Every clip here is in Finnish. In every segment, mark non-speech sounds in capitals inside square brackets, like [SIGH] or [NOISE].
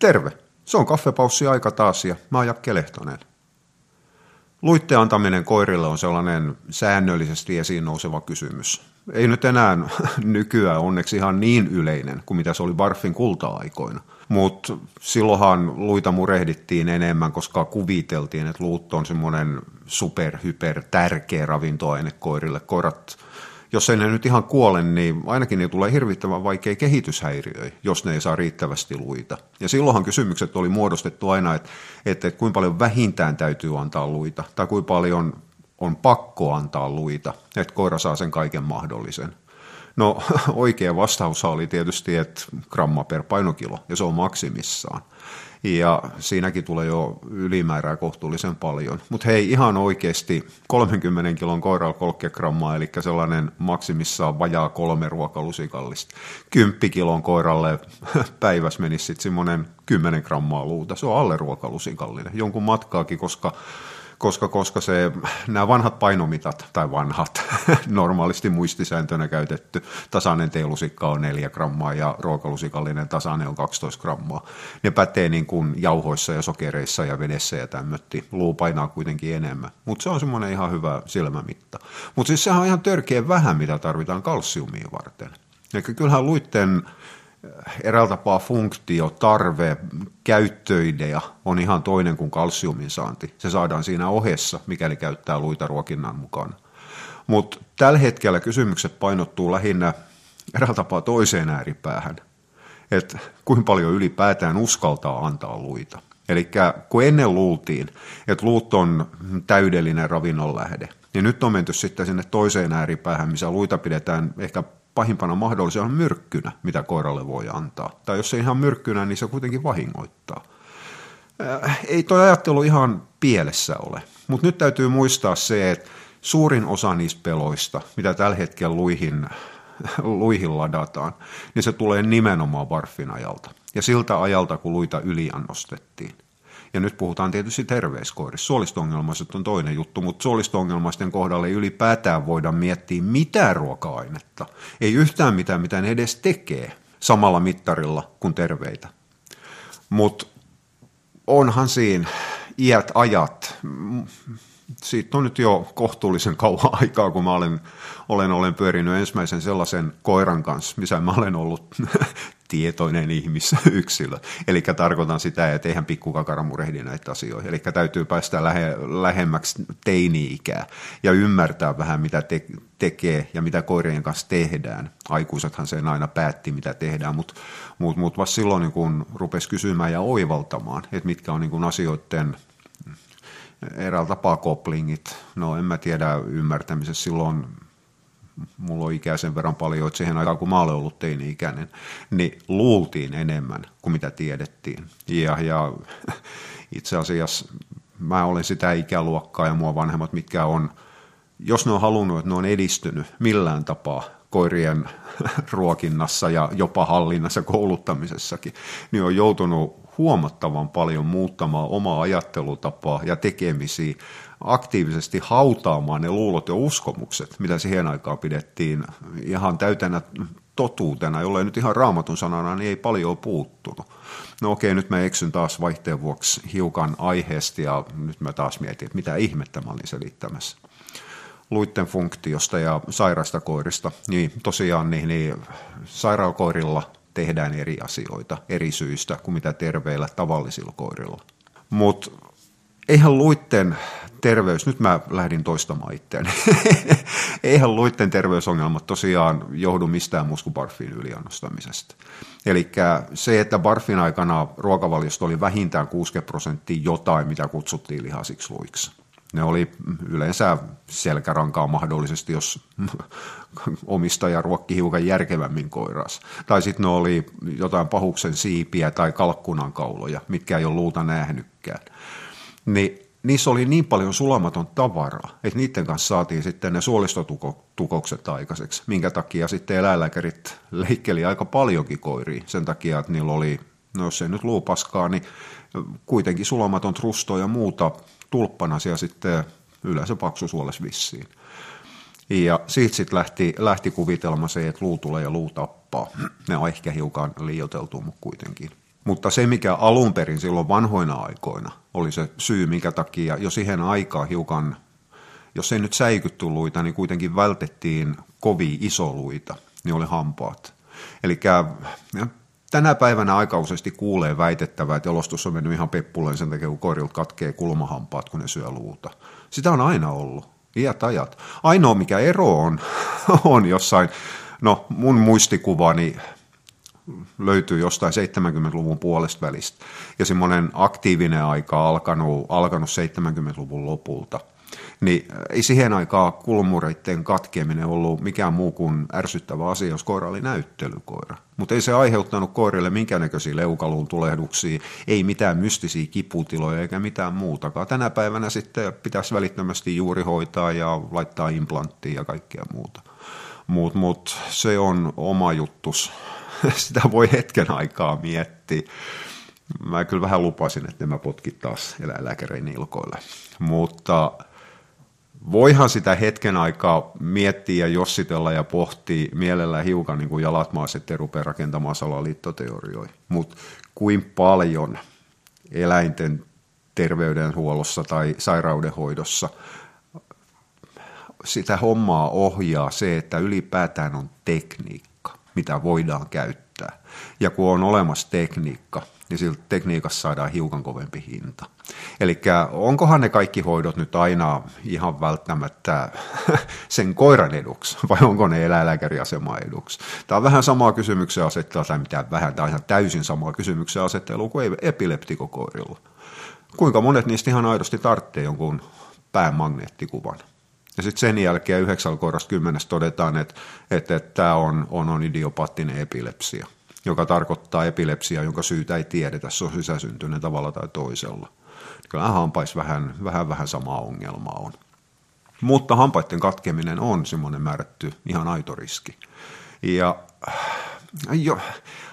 Terve. Se on kaffepaussi aika taas ja mä oon Jakke Lehtonen. Luitteen antaminen koirille on sellainen säännöllisesti esiin nouseva kysymys. Ei nyt enää [LAUGHS] nykyään onneksi ihan niin yleinen kuin mitä se oli Barfin kulta-aikoina. Mutta silloinhan luita murehdittiin enemmän, koska kuviteltiin, että luut on semmoinen superhyper tärkeä ravintoaine koirille. Koirat jos ei ne nyt ihan kuole, niin ainakin ne tulee hirvittävän vaikea kehityshäiriöitä, jos ne ei saa riittävästi luita. Ja silloinhan kysymykset oli muodostettu aina, että, että kuinka paljon vähintään täytyy antaa luita, tai kuinka paljon on pakko antaa luita, että koira saa sen kaiken mahdollisen. No [LAUGHS] oikea vastaus oli tietysti, että gramma per painokilo, ja se on maksimissaan ja siinäkin tulee jo ylimäärää kohtuullisen paljon. Mutta hei, ihan oikeasti 30 kilon koiralla 30 grammaa, eli sellainen maksimissaan vajaa kolme ruokalusikallista. 10 kilon koiralle [LAUGHS] päivässä menisi sitten semmoinen 10 grammaa luuta. Se on alle ruokalusikallinen. Jonkun matkaakin, koska koska, koska se, nämä vanhat painomitat, tai vanhat, [LAUGHS] normaalisti muistisääntönä käytetty, tasainen teelusikka on 4 grammaa ja ruokalusikallinen tasainen on 12 grammaa. Ne pätee niin kuin jauhoissa ja sokereissa ja vedessä ja tämmötti. Luu painaa kuitenkin enemmän, mutta se on semmoinen ihan hyvä silmämitta. Mutta siis sehän on ihan törkeä vähän, mitä tarvitaan kalsiumia varten. Eli kyllähän luitten eräällä tapaa funktio, tarve, käyttöidea on ihan toinen kuin kalsiumin saanti. Se saadaan siinä ohessa, mikäli käyttää luita ruokinnan mukana. Mutta tällä hetkellä kysymykset painottuu lähinnä eräällä tapaa toiseen ääripäähän, että kuinka paljon ylipäätään uskaltaa antaa luita. Eli kun ennen luultiin, että luut on täydellinen ravinnon lähde, niin nyt on menty sitten sinne toiseen ääripäähän, missä luita pidetään ehkä pahimpana mahdollisena myrkkynä, mitä koiralle voi antaa. Tai jos se ihan myrkkynä, niin se kuitenkin vahingoittaa. Äh, ei tuo ajattelu ihan pielessä ole, mutta nyt täytyy muistaa se, että suurin osa niistä peloista, mitä tällä hetkellä luihin, luihin ladataan, niin se tulee nimenomaan Warfin ajalta. Ja siltä ajalta, kun luita yliannostettiin. Ja nyt puhutaan tietysti terveiskoirissa. Suolisto-ongelmaiset on toinen juttu, mutta suolisto-ongelmaisten kohdalla ei ylipäätään voida miettiä mitään ruoka-ainetta. Ei yhtään mitään, mitä ne edes tekee samalla mittarilla kuin terveitä. Mutta onhan siinä iät ajat, siitä on nyt jo kohtuullisen kauan aikaa, kun mä olen, olen, olen pyörinyt ensimmäisen sellaisen koiran kanssa, missä mä olen ollut [LAUGHS] tietoinen ihmisyksilö. Eli tarkoitan sitä, että eihän pikkukakara murehdi näitä asioita. Eli täytyy päästä lähe, lähemmäksi teini-ikää ja ymmärtää vähän, mitä te, tekee ja mitä koirien kanssa tehdään. Aikuisethan sen aina päätti, mitä tehdään, mutta mut, mut vasta silloin niin kun rupesi kysymään ja oivaltamaan, että mitkä on niin kun asioiden eräällä tapaa koplingit. No en mä tiedä ymmärtämisessä silloin mulla on ikää sen verran paljon, että siihen aikaan kun mä olen ollut teini-ikäinen, niin luultiin enemmän kuin mitä tiedettiin. Ja, ja itse asiassa mä olen sitä ikäluokkaa ja mua vanhemmat, mitkä on, jos ne on halunnut, että ne on edistynyt millään tapaa koirien ruokinnassa ja jopa hallinnassa kouluttamisessakin, niin on joutunut huomattavan paljon muuttamaan omaa ajattelutapaa ja tekemisiä aktiivisesti hautaamaan ne luulot ja uskomukset, mitä siihen aikaan pidettiin ihan täytänä totuutena, jollei nyt ihan raamatun sanana, niin ei paljon puuttunut. No okei, nyt mä eksyn taas vaihteen vuoksi hiukan aiheesta ja nyt mä taas mietin, että mitä ihmettä mä olin selittämässä luitten funktiosta ja sairaista koirista, niin tosiaan niin, niin sairaalokoirilla tehdään eri asioita eri syistä kuin mitä terveillä tavallisilla koirilla. Mutta eihän luitten terveys, nyt mä lähdin toistamaan itseäni, [LAUGHS] eihän luitten terveysongelmat tosiaan johdu mistään muskubarfin yliannostamisesta. Eli se, että barfin aikana ruokavaliosta oli vähintään 60 prosenttia jotain, mitä kutsuttiin lihasiksi luiksi. Ne oli yleensä selkärankaa mahdollisesti, jos [LAUGHS] omistaja ruokki hiukan järkevämmin koiras. Tai sitten ne oli jotain pahuksen siipiä tai kalkkunan kauloja, mitkä ei ole luuta nähnytkään. Niin niissä oli niin paljon sulamaton tavaraa, että niiden kanssa saatiin sitten ne suolistotukokset aikaiseksi, minkä takia sitten eläinlääkärit [LAUGHS] leikkeli aika paljonkin koiria sen takia, että niillä oli, no jos ei nyt luupaskaa, niin kuitenkin sulamaton trusto ja muuta tulppana siellä sitten yleensä paksusuoles vissiin. Ja siitä sitten lähti, lähti kuvitelma se, että luu tulee ja luu tappaa. Ne on ehkä hiukan liioteltu, mutta kuitenkin. Mutta se, mikä alun perin silloin vanhoina aikoina oli se syy, minkä takia jo siihen aikaan hiukan, jos ei nyt säikytty luita, niin kuitenkin vältettiin kovin isoluita, niin oli hampaat. Eli tänä päivänä aika useasti kuulee väitettävää, että jalostus on mennyt ihan peppuleen sen takia, kun koirilta katkee kulmahampaat, kun ne syö luuta. Sitä on aina ollut, iät ajat. Ainoa mikä ero on, [LAUGHS] on jossain, no mun muistikuvani löytyy jostain 70-luvun puolesta välistä. Ja semmoinen aktiivinen aika alkanut, alkanut 70-luvun lopulta. Niin äh, ei siihen aikaan kulmureiden katkeaminen ollut mikään muu kuin ärsyttävä asia, jos koira oli näyttelykoira. Mutta ei se aiheuttanut koirille minkäännäköisiä leukaluun tulehduksia, ei mitään mystisiä kiputiloja eikä mitään muutakaan. Tänä päivänä sitten pitäisi välittömästi juuri hoitaa ja laittaa implanttia ja kaikkea muuta. Mutta mut, se on oma juttus [LAUGHS] sitä voi hetken aikaa miettiä. Mä kyllä vähän lupasin, että mä potkin taas eläinlääkärin ilkoille. Mutta voihan sitä hetken aikaa miettiä ja jossitella ja pohtia mielellään hiukan niin kuin jalat maassa, ettei rupea rakentamaan salaliittoteorioihin. Mutta kuin paljon eläinten terveydenhuollossa tai sairaudenhoidossa sitä hommaa ohjaa se, että ylipäätään on tekniikka mitä voidaan käyttää. Ja kun on olemassa tekniikka, niin siltä tekniikassa saadaan hiukan kovempi hinta. Eli onkohan ne kaikki hoidot nyt aina ihan välttämättä [LAUGHS] sen koiran eduksi, vai onko ne eläinlääkäriasema eduksi? Tämä on vähän samaa kysymyksen asettelua, tai mitään vähän, tämä on ihan täysin samaa kysymyksen asettelua kuin epileptikokoirilla. Kuinka monet niistä ihan aidosti tarvitsee jonkun päämagneettikuvan? Ja sitten sen jälkeen yhdeksän koirasta kymmenestä todetaan, että, että, että tämä on, on, on idiopaattinen epilepsia, joka tarkoittaa epilepsia, jonka syytä ei tiedetä, se on sisäsyntyinen tavalla tai toisella. Kyllä hampais vähän, vähän, vähän sama ongelma on. Mutta hampaiden katkeminen on semmoinen määrätty ihan aito riski. Ja jo,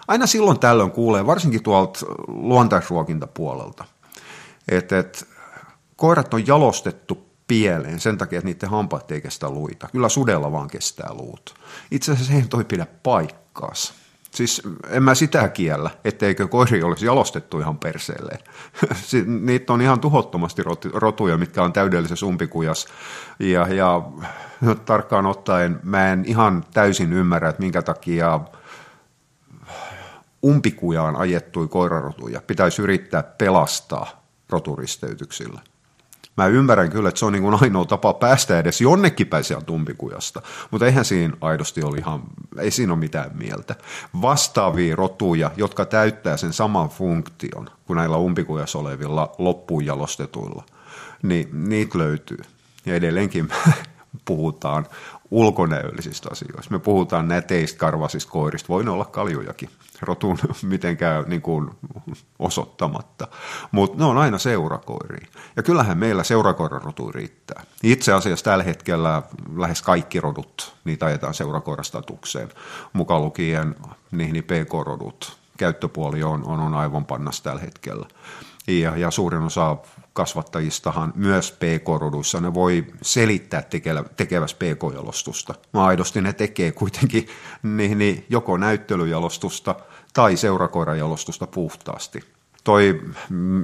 aina silloin tällöin kuulee, varsinkin tuolta luontaisruokintapuolelta, että, että koirat on jalostettu pieleen sen takia, että niiden hampaat ei kestä luita. Kyllä sudella vaan kestää luut. Itse asiassa ei toi pidä paikkaas. Siis en mä sitä kiellä, etteikö koiri olisi jalostettu ihan perseelleen. [LAUGHS] Niitä on ihan tuhottomasti rotuja, mitkä on täydellisessä umpikujas. Ja, ja tarkkaan ottaen mä en ihan täysin ymmärrä, että minkä takia umpikujaan ajettui koirarotuja pitäisi yrittää pelastaa roturisteytyksillä. Mä ymmärrän kyllä, että se on niin kuin ainoa tapa päästä edes jonnekin päin sieltä umpikujasta, mutta eihän siinä aidosti ole ihan, ei siinä ole mitään mieltä. Vastaavia rotuja, jotka täyttää sen saman funktion kuin näillä umpikujassa olevilla loppuun jalostetuilla, niin niitä löytyy. Ja edelleenkin puhutaan ulkonäöllisistä asioista. Me puhutaan näteistä karvasista koirista, voi ne olla kaljujakin, rotun [LAUGHS] mitenkään niin kuin osoittamatta, mutta ne on aina seurakoiria. Ja kyllähän meillä seurakoirarotu riittää. Itse asiassa tällä hetkellä lähes kaikki rodut, niitä ajetaan seurakoirastatukseen, mukaan lukien niihin PK-rodut. Käyttöpuoli on, on, on aivan pannas tällä hetkellä. Ja, ja suurin osa kasvattajistahan myös PK-roduissa ne voi selittää tekevä, tekevässä PK-jalostusta. Mä aidosti ne tekee kuitenkin niin, niin joko näyttelyjalostusta tai seurakoirajalostusta puhtaasti. Toi,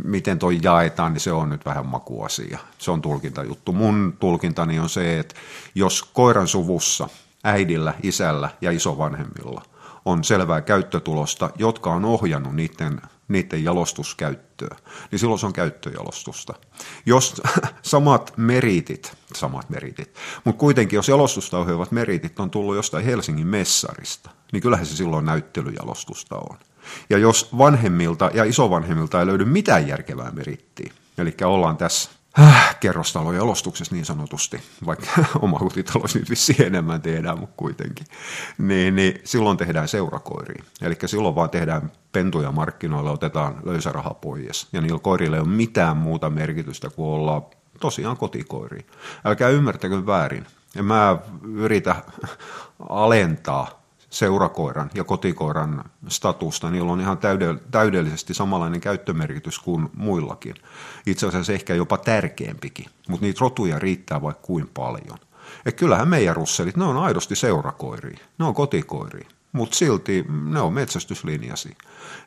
miten toi jaetaan, niin se on nyt vähän makuasia. Se on tulkintajuttu. Mun tulkintani on se, että jos koiran suvussa äidillä, isällä ja isovanhemmilla on selvää käyttötulosta, jotka on ohjannut niiden niiden jalostuskäyttöä, niin silloin se on käyttöjalostusta. Jos [LAUGHS] samat meritit, samat meritit, mutta kuitenkin jos jalostusta ohjaavat meritit on tullut jostain Helsingin messarista, niin kyllähän se silloin näyttelyjalostusta on. Ja jos vanhemmilta ja isovanhemmilta ei löydy mitään järkevää merittiä, eli ollaan tässä äh, kerrostalon jalostuksessa niin sanotusti, vaikka [LAUGHS] oma kotitalossa nyt vissi enemmän tehdään, mutta kuitenkin, niin, niin silloin tehdään seurakoiria. Eli silloin vaan tehdään pentuja markkinoille, otetaan löysäraha pois, ja niillä koirilla ei ole mitään muuta merkitystä kuin olla tosiaan kotikoiri. Älkää ymmärtäkö väärin. En mä yritä alentaa seurakoiran ja kotikoiran statusta, niillä on ihan täydellisesti samanlainen käyttömerkitys kuin muillakin. Itse asiassa ehkä jopa tärkeämpikin, mutta niitä rotuja riittää vaikka kuin paljon. Et kyllähän meidän russelit, ne on aidosti seurakoiria, ne on kotikoiria. mutta silti ne on metsästyslinjasi.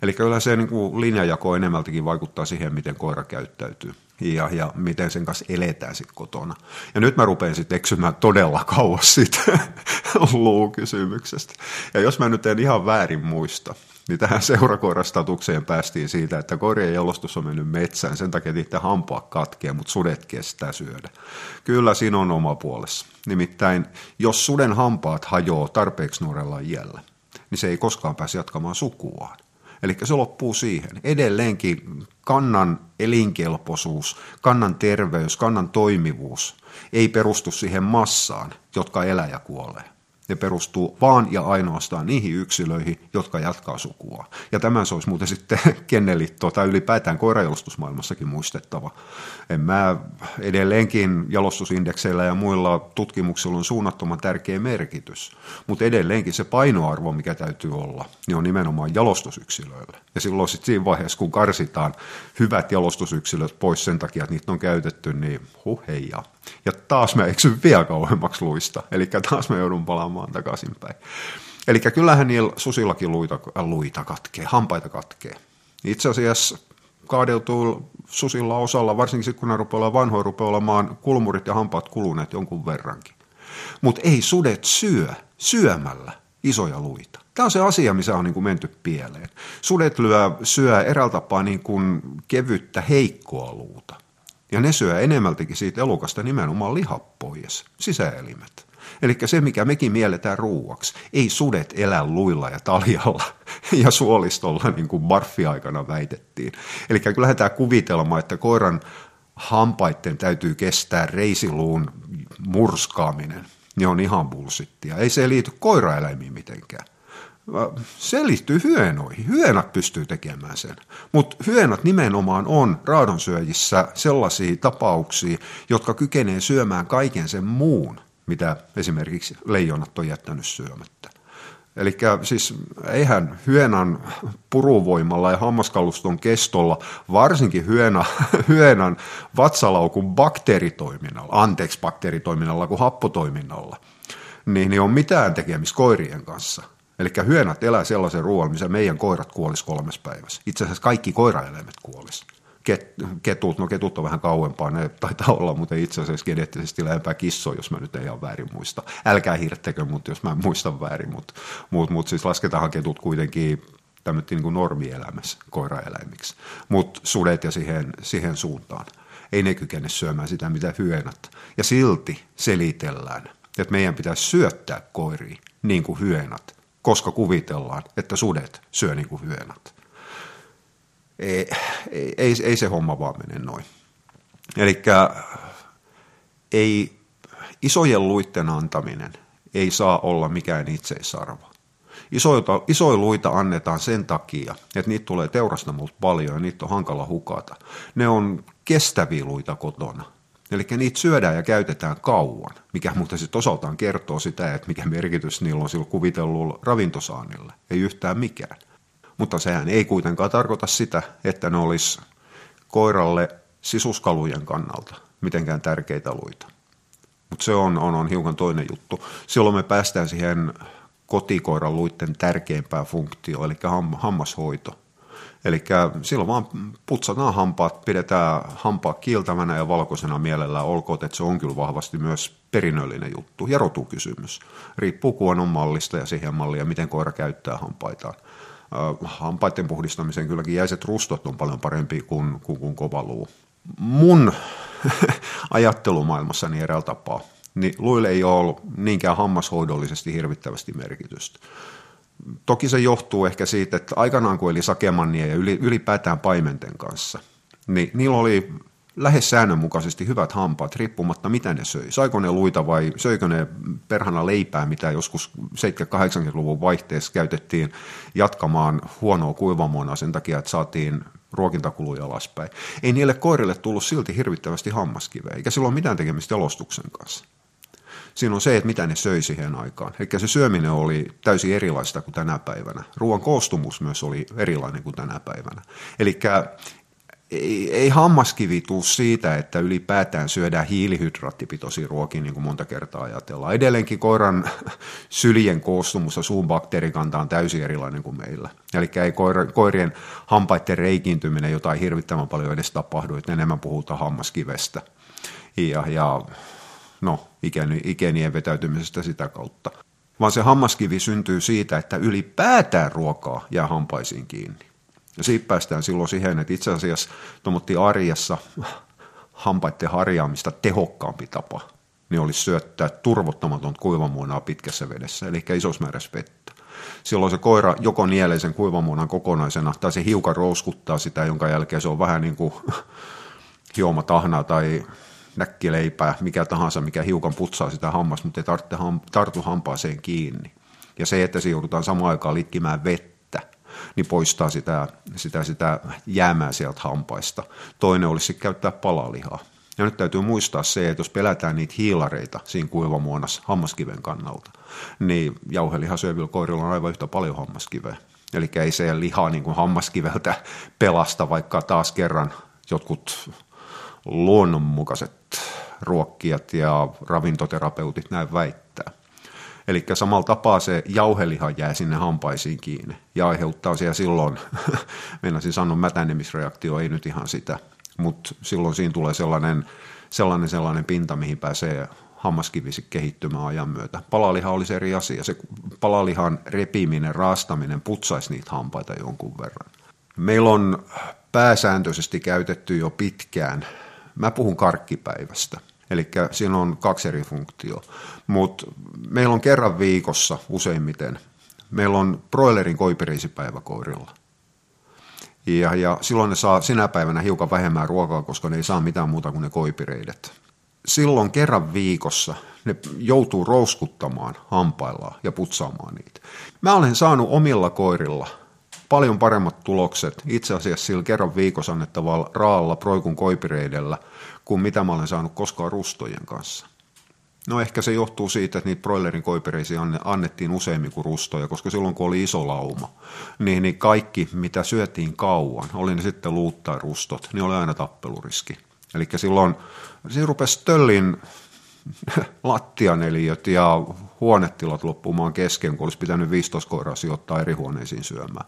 Eli kyllä se niin kuin linjajako enemmältikin vaikuttaa siihen, miten koira käyttäytyy ja, ja miten sen kanssa eletään sitten kotona. Ja nyt mä rupean sitten eksymään todella kauas siitä [LAUGHS] luukysymyksestä. Ja jos mä nyt en ihan väärin muista, niin tähän seurakoirastatukseen päästiin siitä, että koirien jalostus on mennyt metsään, sen takia niiden hampaa katkee, mutta sudet kestää syödä. Kyllä siinä on oma puolessa. Nimittäin, jos suden hampaat hajoaa tarpeeksi nuorella iällä, niin se ei koskaan pääse jatkamaan sukuaan. Eli se loppuu siihen. Edelleenkin kannan elinkelpoisuus, kannan terveys, kannan toimivuus ei perustu siihen massaan, jotka elää ja kuolee. Ne perustuu vaan ja ainoastaan niihin yksilöihin, jotka jatkaa sukua. Ja tämän se olisi muuten sitten [LAUGHS] kennelitto tai ylipäätään koirajalostusmaailmassakin muistettava. En mä edelleenkin jalostusindekseillä ja muilla tutkimuksilla on suunnattoman tärkeä merkitys. Mutta edelleenkin se painoarvo, mikä täytyy olla, niin on nimenomaan jalostusyksilöille. Ja silloin sitten siinä vaiheessa, kun karsitaan hyvät jalostusyksilöt pois sen takia, että niitä on käytetty, niin huh heijaa. Ja taas mä eksyn vielä kauemmaksi luista. Eli taas mä joudun palaamaan takaisinpäin. Eli kyllähän niillä susillakin luita, äh, luita katkee, hampaita katkee. Itse asiassa kaadeutuu susilla osalla, varsinkin sitten kun ne rupeaa vanhoja, rupeaa olemaan kulmurit ja hampaat kuluneet jonkun verrankin. Mutta ei sudet syö syömällä isoja luita. Tämä on se asia, missä on niin kuin menty pieleen. Sudet lyö, syö eräältä tapaa niin kuin kevyttä heikkoa luuta. Ja ne syö enemmältikin siitä elukasta nimenomaan lihat sisäelimet. Eli se, mikä mekin mielletään ruuaksi. Ei sudet elä luilla ja taljalla [LAUGHS] ja suolistolla, niin kuin barfi-aikana väitettiin. Eli kyllähän tämä kuvitelma, että koiran hampaiden täytyy kestää reisiluun murskaaminen, niin on ihan bullshittia. Ei se liity koiraeläimiin mitenkään se liittyy hyenoihin. Hyönat pystyy tekemään sen. Mutta hyönat nimenomaan on raadonsyöjissä sellaisia tapauksia, jotka kykenee syömään kaiken sen muun, mitä esimerkiksi leijonat on jättänyt syömättä. Eli siis eihän hyönan puruvoimalla ja hammaskaluston kestolla, varsinkin hyönä, [LAUGHS] hyönän vatsalaukun bakteeritoiminnalla, anteeksi bakteeritoiminnalla kuin happotoiminnalla, niin, niin on mitään tekemistä koirien kanssa – Eli hyönät elää sellaisen ruoan, missä meidän koirat kuolis kolmes päivässä. Itse asiassa kaikki koiraeläimet kuolis. Ket, ketut, no ketut on vähän kauempaa, ne taitaa olla, mutta itse asiassa geneettisesti lähempää kissoa, jos mä nyt en ihan väärin muista. Älkää hirttekö, mutta jos mä en muista väärin, mutta mut, mut siis lasketaan ketut kuitenkin tämmöinen niin normielämässä koiraeläimiksi. Mutta sudet ja siihen, siihen suuntaan. Ei ne kykene syömään sitä, mitä hyönät. Ja silti selitellään, että meidän pitäisi syöttää koiriin niin kuin hyönät koska kuvitellaan, että sudet syö niin kuin hyönät. Ei, ei, ei, ei se homma vaan mene noin. Eli ei isojen luitten antaminen ei saa olla mikään itseisarvo. Isoita, isoja luita annetaan sen takia, että niitä tulee teurastamolta paljon ja niitä on hankala hukata. Ne on kestäviä luita kotona. Eli niitä syödään ja käytetään kauan, mikä muuten sitten osaltaan kertoo sitä, että mikä merkitys niillä on sillä kuvitellulla ravintosaannilla. Ei yhtään mikään. Mutta sehän ei kuitenkaan tarkoita sitä, että ne olisi koiralle sisuskalujen kannalta mitenkään tärkeitä luita. Mutta se on, on, on hiukan toinen juttu. Silloin me päästään siihen kotikoiran luitten tärkeimpään funktioon, eli ham, hammashoito – Eli silloin vaan putsataan hampaat, pidetään hampaat kiiltävänä ja valkoisena mielellään, olkoon, että se on kyllä vahvasti myös perinnöllinen juttu ja rotukysymys. Riippuu kuonon mallista ja siihen mallia, miten koira käyttää hampaitaan. Hampaiden puhdistamiseen kylläkin jäiset rustot on paljon parempi kuin, kuin, kuin kova luu. Mun [LAUGHS] ajattelumaailmassani eräällä tapaa, niin luille ei ole niinkään hammashoidollisesti hirvittävästi merkitystä. Toki se johtuu ehkä siitä, että aikanaan kun eli sakemannia ja ylipäätään paimenten kanssa, niin niillä oli lähes säännönmukaisesti hyvät hampaat, riippumatta mitä ne söi. Saiko ne luita vai söikö ne perhana leipää, mitä joskus 70-80-luvun vaihteessa käytettiin jatkamaan huonoa kuivamoina sen takia, että saatiin ruokintakuluja alaspäin. Ei niille koirille tullut silti hirvittävästi hammaskiveä, eikä sillä ole mitään tekemistä jalostuksen kanssa siinä on se, että mitä ne söi siihen aikaan. Eli se syöminen oli täysin erilaista kuin tänä päivänä. Ruoan koostumus myös oli erilainen kuin tänä päivänä. Eli ei, ei hammaskivi tuu siitä, että ylipäätään syödään hiilihydraattipitoisia ruokia, niin kuin monta kertaa ajatellaan. Edelleenkin koiran [LAUGHS] syljen koostumus ja suun bakteerikanta on täysin erilainen kuin meillä. Eli ei koirien hampaiden reikiintyminen jotain hirvittävän paljon edes tapahdu, että enemmän puhutaan hammaskivestä ja, ja no, ikenien vetäytymisestä sitä kautta. Vaan se hammaskivi syntyy siitä, että ylipäätään ruokaa jää hampaisiin kiinni. Ja siitä päästään silloin siihen, että itse asiassa tuommoitti arjessa hampaiden harjaamista tehokkaampi tapa, niin olisi syöttää turvottamatonta kuivamuonaa pitkässä vedessä, eli isossa määrässä vettä. Silloin se koira joko nielee sen kuivamuonan kokonaisena, tai se hiukan rouskuttaa sitä, jonka jälkeen se on vähän niin kuin [LAUGHS] hioma tahnaa tai näkkileipää, mikä tahansa, mikä hiukan putsaa sitä hammasta, mutta ei tarvitse ham, tartu hampaaseen kiinni. Ja se, että se joudutaan samaan aikaan litkimään vettä, niin poistaa sitä, sitä, sitä jäämää sieltä hampaista. Toinen olisi käyttää palalihaa. Ja nyt täytyy muistaa se, että jos pelätään niitä hiilareita siinä kuivamuonassa hammaskiven kannalta, niin jauheliha syövillä koirilla on aivan yhtä paljon hammaskiveä. Eli ei se liha niin kuin hammaskiveltä [LAUGHS] pelasta, vaikka taas kerran jotkut luonnonmukaiset ruokkijat ja ravintoterapeutit näin väittää. Eli samalla tapaa se jauheliha jää sinne hampaisiin kiinni ja aiheuttaa siellä silloin, [LAUGHS] meinasin sanoa mätänemisreaktio, ei nyt ihan sitä, mutta silloin siinä tulee sellainen, sellainen, sellainen pinta, mihin pääsee hammaskivisi kehittymään ajan myötä. Palaliha olisi eri asia. Se palalihan repiminen, raastaminen putsaisi niitä hampaita jonkun verran. Meillä on pääsääntöisesti käytetty jo pitkään, mä puhun karkkipäivästä – Eli siinä on kaksi eri funktioa. Mutta meillä on kerran viikossa useimmiten, meillä on broilerin koipiriisipäivä koirilla. Ja, ja silloin ne saa sinä päivänä hiukan vähemmän ruokaa, koska ne ei saa mitään muuta kuin ne koipireidet. Silloin kerran viikossa ne joutuu rouskuttamaan hampaillaan ja putsaamaan niitä. Mä olen saanut omilla koirilla paljon paremmat tulokset itse asiassa sillä kerran viikossa annettavalla raalla proikun koipireidellä kuin mitä mä olen saanut koskaan rustojen kanssa. No ehkä se johtuu siitä, että niitä broilerin koipereisiä annettiin useimmin kuin rustoja, koska silloin kun oli iso lauma, niin, niin kaikki mitä syötiin kauan, oli ne sitten luut tai rustot, niin oli aina tappeluriski. Eli silloin siinä rupesi töllin [LAUGHS] lattianeliöt ja huonetilat loppumaan kesken, kun olisi pitänyt 15 koiraa sijoittaa eri huoneisiin syömään.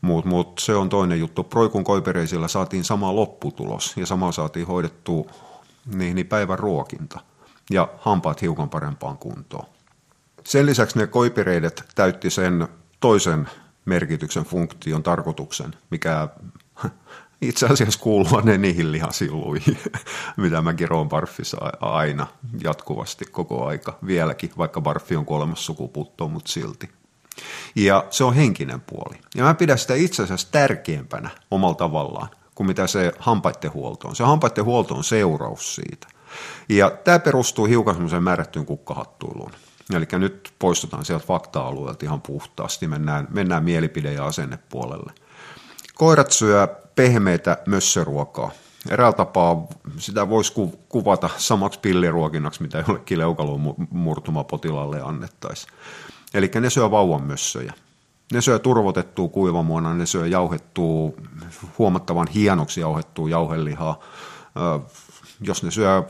Mutta mut se on toinen juttu. Proikun koipereisillä saatiin sama lopputulos ja sama saatiin hoidettu niin, niin päivän ruokinta ja hampaat hiukan parempaan kuntoon. Sen lisäksi ne koipireidet täytti sen toisen merkityksen, funktion, tarkoituksen, mikä [LAUGHS] itse asiassa kuuluu ne niihin lihasilluihin, mitä mä kiroon barfissa aina jatkuvasti koko aika vieläkin, vaikka barfi on kuolemassa sukupuuttoon, mutta silti. Ja se on henkinen puoli. Ja mä pidän sitä itse asiassa tärkeämpänä omalla tavallaan kuin mitä se hampaiden huolto on. Se hampaiden huolto on seuraus siitä. Ja tämä perustuu hiukan semmoiseen määrättyyn kukkahattuiluun. Eli nyt poistutaan sieltä fakta-alueelta ihan puhtaasti, mennään, mennään mielipide- ja asennepuolelle. Koirat syö pehmeitä mössöruokaa. Eräällä tapaa sitä voisi kuvata samaksi pilliruokinnaksi, mitä jollekin leukaluun murtumapotilaalle annettaisiin. Eli ne syö vauvan mössöjä. Ne syö turvotettua kuivamuona, ne syö jauhettua, huomattavan hienoksi jauhettua jauhelihaa. Jos ne syö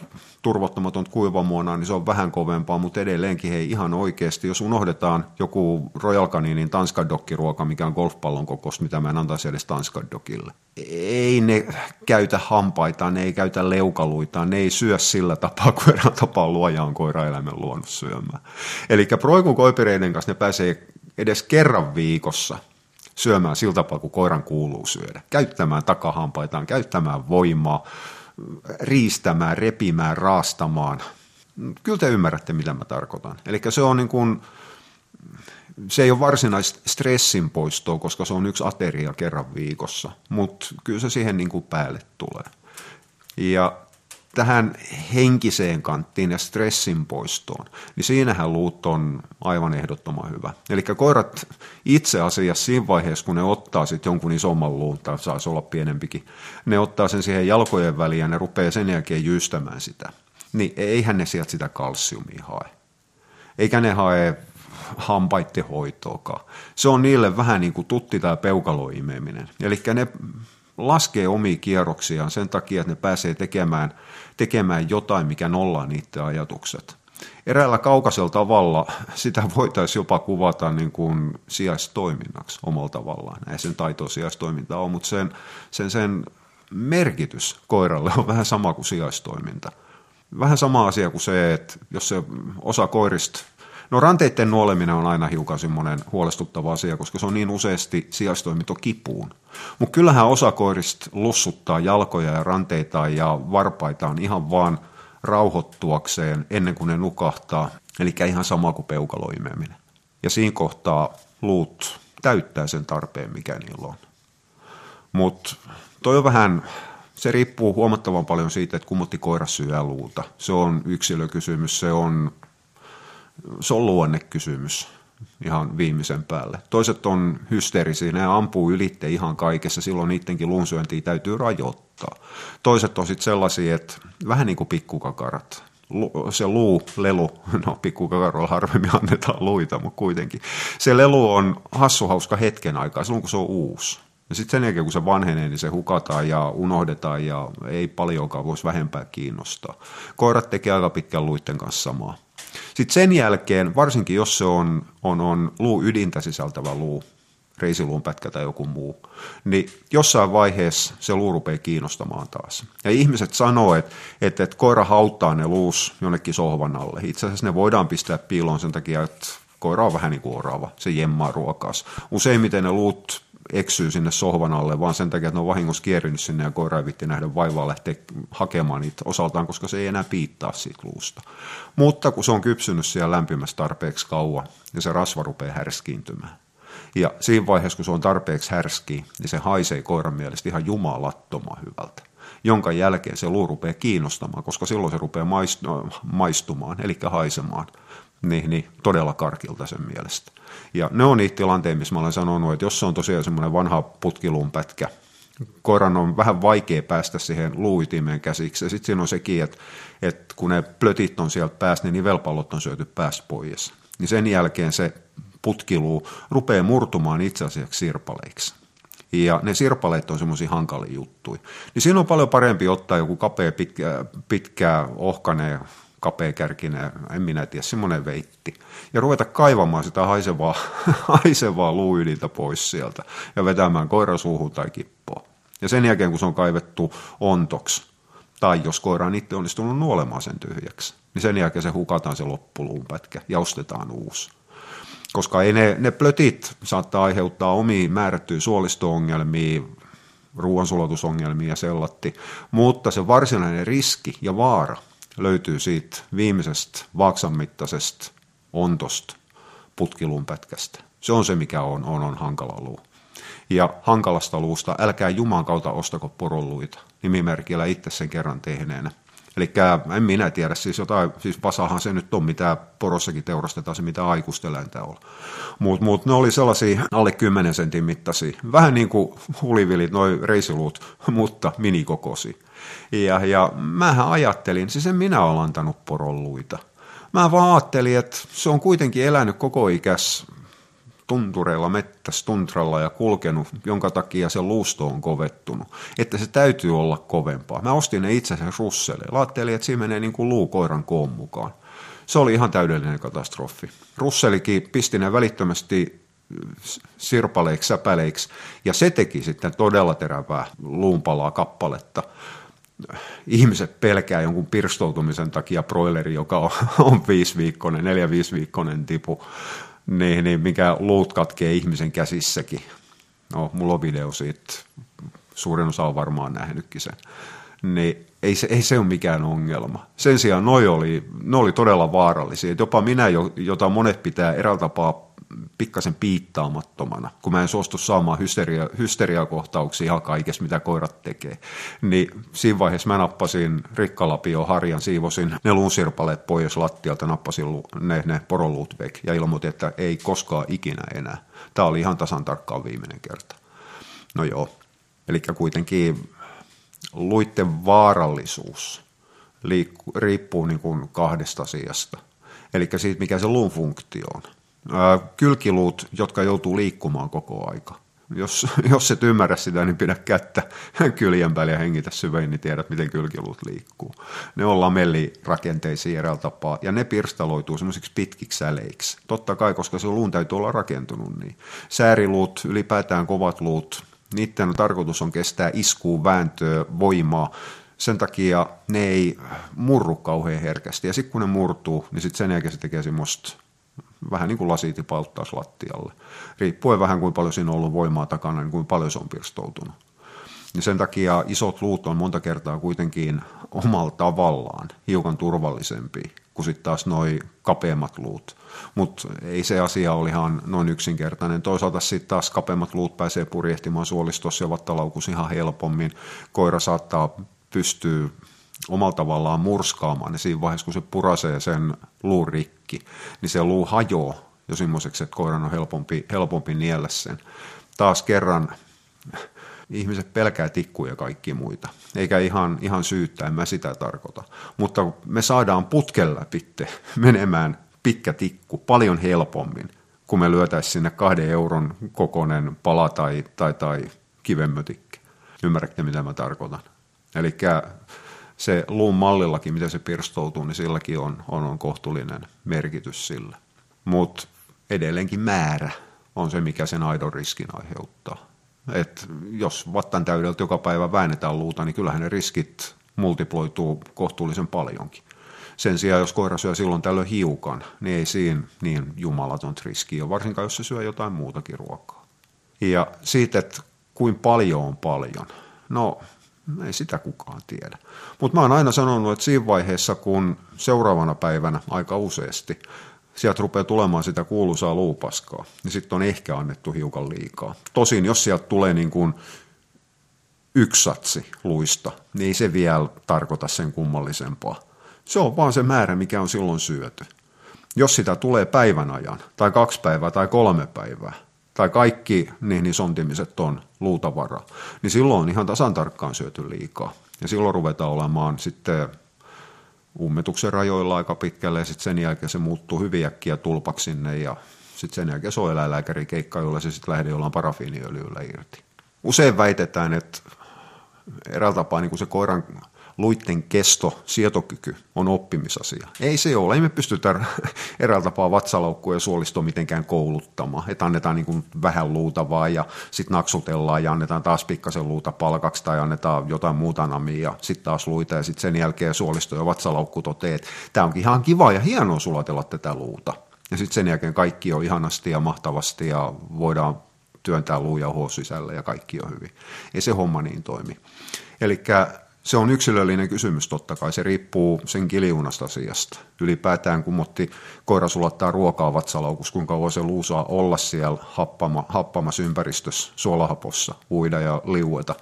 turvottamaton kuivamuonaa, niin se on vähän kovempaa, mutta edelleenkin hei ihan oikeasti, jos unohdetaan joku Royal Caninin tanskadokkiruoka, mikä on golfpallon kokosta, mitä mä en antaisi edes tanskadokille. Ei ne käytä hampaita, ne ei käytä leukaluita, ne ei syö sillä tapaa, kuin erään tapaa luoja on koiraeläimen luonut syömään. Eli proikun koipireiden kanssa ne pääsee edes kerran viikossa syömään sillä tapaa, kuin koiran kuuluu syödä. Käyttämään takahampaitaan, käyttämään voimaa, riistämään, repimään, raastamaan. Kyllä te ymmärrätte, mitä mä tarkoitan. Eli se on niin kuin, se ei ole varsinaista stressin poistoa, koska se on yksi ateria kerran viikossa, mutta kyllä se siihen niin kuin päälle tulee. Ja tähän henkiseen kanttiin ja stressin poistoon, niin siinähän luut on aivan ehdottoman hyvä. Eli koirat itse asiassa siinä vaiheessa, kun ne ottaa sitten jonkun isomman luun, tai saisi olla pienempikin, ne ottaa sen siihen jalkojen väliin ja ne rupeaa sen jälkeen jystämään sitä. Niin eihän ne sieltä sitä kalsiumia hae. Eikä ne hae hampaitten hoitoakaan. Se on niille vähän niin kuin tutti tai peukaloimeminen. Eli ne laskee omia kierroksiaan sen takia, että ne pääsee tekemään, tekemään jotain, mikä nollaa niiden ajatukset. Eräällä kaukaisella tavalla [LAUGHS] sitä voitaisiin jopa kuvata niin kuin sijaistoiminnaksi omalla tavallaan. Ei sen taito sijaistoiminta ole, mutta sen, sen, sen merkitys koiralle on [LAUGHS] vähän sama kuin sijaistoiminta. Vähän sama asia kuin se, että jos se osa koirista No ranteiden nuoleminen on aina hiukan semmoinen huolestuttava asia, koska se on niin useasti sijaistoiminto kipuun. Mutta kyllähän osa koirista lussuttaa jalkoja ja ranteita ja varpaitaan ihan vaan rauhoittuakseen ennen kuin ne nukahtaa. Eli ihan sama kuin peukaloimeminen. Ja siinä kohtaa luut täyttää sen tarpeen, mikä niillä on. Mutta toi on vähän, se riippuu huomattavan paljon siitä, että kummotti koira syö luuta. Se on yksilökysymys, se on se on luonnekysymys ihan viimeisen päälle. Toiset on hysteerisiä, ne ampuu ylitte ihan kaikessa, silloin niidenkin luunsyöntiä täytyy rajoittaa. Toiset on sitten sellaisia, että vähän niin kuin pikkukakarat. Se luu, lelu, [LAUGHS] no pikkukakarolla harvemmin annetaan luita, mutta kuitenkin. Se lelu on hassuhauska hetken aikaa, silloin kun se on uusi. Ja sitten sen jälkeen, kun se vanhenee, niin se hukataan ja unohdetaan ja ei paljonkaan voisi vähempää kiinnostaa. Koirat tekee aika pitkän luitten kanssa samaa. Sitten sen jälkeen, varsinkin jos se on, on, on luu ydintä sisältävä luu, reisiluun pätkä tai joku muu, niin jossain vaiheessa se luu rupeaa kiinnostamaan taas. Ja ihmiset sanoo, että, että, että koira hauttaa ne luus jonnekin sohvan alle. Itse asiassa ne voidaan pistää piiloon sen takia, että koira on vähän niin kuin orava, se jemmaa ruokaas. Useimmiten ne luut eksyy sinne sohvan alle, vaan sen takia, että ne on vahingossa kierinyt sinne ja koira vitti nähdä vaivaa lähteä hakemaan niitä osaltaan, koska se ei enää piittaa siitä luusta. Mutta kun se on kypsynyt siellä lämpimässä tarpeeksi kauan, niin se rasva rupeaa härskiintymään. Ja siinä vaiheessa, kun se on tarpeeksi härski, niin se haisee koiran mielestä ihan jumalattoman hyvältä jonka jälkeen se luu rupeaa kiinnostamaan, koska silloin se rupeaa maistumaan, eli haisemaan niin, niin todella karkilta sen mielestä. Ja ne on niitä tilanteita, missä mä olen sanonut, että jos se on tosiaan semmoinen vanha putkiluun pätkä, koiran on vähän vaikea päästä siihen luuitimeen käsiksi. Ja sitten siinä on sekin, että, että kun ne plötit on sieltä päästä, niin nivelpallot on syöty päästä pois. Niin sen jälkeen se putkiluu rupeaa murtumaan itse asiassa sirpaleiksi. Ja ne sirpaleet on semmoisia hankalia juttuja. Niin siinä on paljon parempi ottaa joku kapea, pitkä, pitkä ohkane kapeakärkinen, en minä tiedä, semmoinen veitti. Ja ruveta kaivamaan sitä haisevaa, [LAUGHS] haisevaa luuydintä pois sieltä ja vetämään koira suuhun tai kippoon. Ja sen jälkeen, kun se on kaivettu ontoksi, tai jos koira on itse onnistunut nuolemaan sen tyhjäksi, niin sen jälkeen se hukataan se loppuluun pätkä ja ostetaan uusi. Koska ei ne, ne plötit saattaa aiheuttaa omia määrättyjä suolisto-ongelmia, ruoansulatusongelmia ja sellatti, mutta se varsinainen riski ja vaara – löytyy siitä viimeisestä vaaksan mittaisesta ontosta putkiluun pätkästä. Se on se, mikä on, on, on hankala luu. Ja hankalasta luusta älkää Juman kautta ostako poroluita nimimerkillä itse sen kerran tehneenä. Eli en minä tiedä, siis jotain, siis vasahan se nyt on, mitä porossakin teurastetaan, se mitä aikuisteläintä on. Mutta mut ne oli sellaisia alle 10 sentin mittaisia, vähän niin kuin hulivilit, noin reisiluut, [LAUGHS] mutta minikokosi. Ja, ja mähän ajattelin, siis en minä ole antanut porolluita. Mä vaan ajattelin, että se on kuitenkin elänyt koko ikäs tuntureilla, mettäs, tuntralla ja kulkenut, jonka takia se luusto on kovettunut. Että se täytyy olla kovempaa. Mä ostin ne itse asiassa Russelle. Ajattelin, että siinä menee niin kuin luukoiran koon mukaan. Se oli ihan täydellinen katastrofi. Russelikin pisti ne välittömästi sirpaleiksi, säpäleiksi, ja se teki sitten todella terävää luunpalaa kappaletta ihmiset pelkää jonkun pirstoutumisen takia broileri, joka on, on viisi viikkonen, neljä viisi viikkonen tipu, niin, niin mikä luut katkee ihmisen käsissäkin. No, mulla on video siitä, suurin osa on varmaan nähnytkin sen. Niin ei se, ei se ole mikään ongelma. Sen sijaan noi oli, oli todella vaarallisia. Jopa minä, jota monet pitää eräältä tapaa pikkasen piittaamattomana, kun mä en suostu saamaan hysteria, hysteriakohtauksia ihan kaikessa, mitä koirat tekee. Niin siinä vaiheessa mä nappasin rikkalapio harjan, siivosin ne luunsirpaleet pois lattialta, nappasin ne, ne poroluut vek ja ilmoitin, että ei koskaan ikinä enää. Tämä oli ihan tasan tarkkaan viimeinen kerta. No joo, eli kuitenkin luitten vaarallisuus riippuu niin kuin kahdesta asiasta. Eli siitä, mikä se luun funktio on kylkiluut, jotka joutuu liikkumaan koko aika. Jos, jos et ymmärrä sitä, niin pidä kättä kyljen päälle ja hengitä syvein, niin tiedät, miten kylkiluut liikkuu. Ne on lamellirakenteisia eräällä tapaa, ja ne pirstaloituu semmoisiksi pitkiksi säleiksi. Totta kai, koska se luun täytyy olla rakentunut niin. Sääriluut, ylipäätään kovat luut, niiden tarkoitus on kestää iskuun, vääntöä, voimaa, sen takia ne ei murru kauhean herkästi. Ja sitten kun ne murtuu, niin sitten sen jälkeen se tekee semmoista vähän niin kuin lasiiti pauttaa lattialle. Riippuen vähän kuin paljon siinä on ollut voimaa takana, niin kuin paljon se on pirstoutunut. Ja sen takia isot luut on monta kertaa kuitenkin omalla tavallaan hiukan turvallisempi kuin sitten taas noin kapeammat luut. Mutta ei se asia ole ihan noin yksinkertainen. Toisaalta sitten taas kapeammat luut pääsee purjehtimaan suolistossa ja vattalaukussa ihan helpommin. Koira saattaa pystyä omalla tavallaan murskaamaan, niin siinä vaiheessa, kun se purasee sen luun rikki, niin se luu hajoaa jo semmoiseksi, että koiran on helpompi, helpompi niellä sen. Taas kerran ihmiset pelkää tikkuja ja kaikki muita, eikä ihan, ihan syyttä, en mä sitä tarkoita. Mutta me saadaan putkella pitte menemään pitkä tikku paljon helpommin, kun me lyötäisiin sinne kahden euron kokoinen pala tai, tai, tai kivemmötikki. Ymmärrätte, mitä mä tarkoitan? Eli se luun mallillakin, miten se pirstoutuu, niin silläkin on, on, on kohtuullinen merkitys sillä. Mutta edelleenkin määrä on se, mikä sen aidon riskin aiheuttaa. Et jos vattan täydeltä joka päivä väännetään luuta, niin kyllähän ne riskit multiploituu kohtuullisen paljonkin. Sen sijaan, jos koira syö silloin tällöin hiukan, niin ei siinä niin jumalaton riski ole, varsinkaan jos se syö jotain muutakin ruokaa. Ja siitä, että kuin paljon on paljon. No, ei sitä kukaan tiedä. Mutta mä oon aina sanonut, että siinä vaiheessa, kun seuraavana päivänä aika useasti sieltä rupeaa tulemaan sitä kuuluisaa luupaskaa, niin sitten on ehkä annettu hiukan liikaa. Tosin, jos sieltä tulee niin kuin yksi satsi luista, niin ei se vielä tarkoita sen kummallisempaa. Se on vaan se määrä, mikä on silloin syöty. Jos sitä tulee päivän ajan, tai kaksi päivää, tai kolme päivää, tai kaikki niin, niin sontimiset on luutavaraa, niin silloin on ihan tasan tarkkaan syöty liikaa. Ja silloin ruvetaan olemaan sitten ummetuksen rajoilla aika pitkälle ja sitten sen jälkeen se muuttuu hyvin äkkiä tulpaksi sinne ja sitten sen jälkeen se on eläinlääkärikeikka, jolla se sitten lähde jollain parafiiniöljyllä irti. Usein väitetään, että eräällä tapaa niin kuin se koiran luitten kesto, sietokyky on oppimisasia. Ei se ole. Ei me pystytä [LAUGHS] eräällä tapaa vatsalaukkuja ja suolistoa mitenkään kouluttamaan. Että annetaan niin kuin vähän luutavaa ja sitten naksutellaan ja annetaan taas pikkasen luuta palkaksi tai annetaan jotain muuta namia ja sitten taas luita ja sitten sen jälkeen suolisto ja vatsalaukku toteaa, että tämä onkin ihan kiva ja hienoa sulatella tätä luuta. Ja sitten sen jälkeen kaikki on ihanasti ja mahtavasti ja voidaan työntää luujauhoa sisälle ja kaikki on hyvin. Ei se homma niin toimi. Eli se on yksilöllinen kysymys totta kai, se riippuu sen kiliunasta asiasta. Ylipäätään kun motti koira sulattaa ruokaa vatsalaukussa, kuinka voi se luusaa olla siellä happama, happamassa ympäristössä, suolahapossa, uida ja liueta.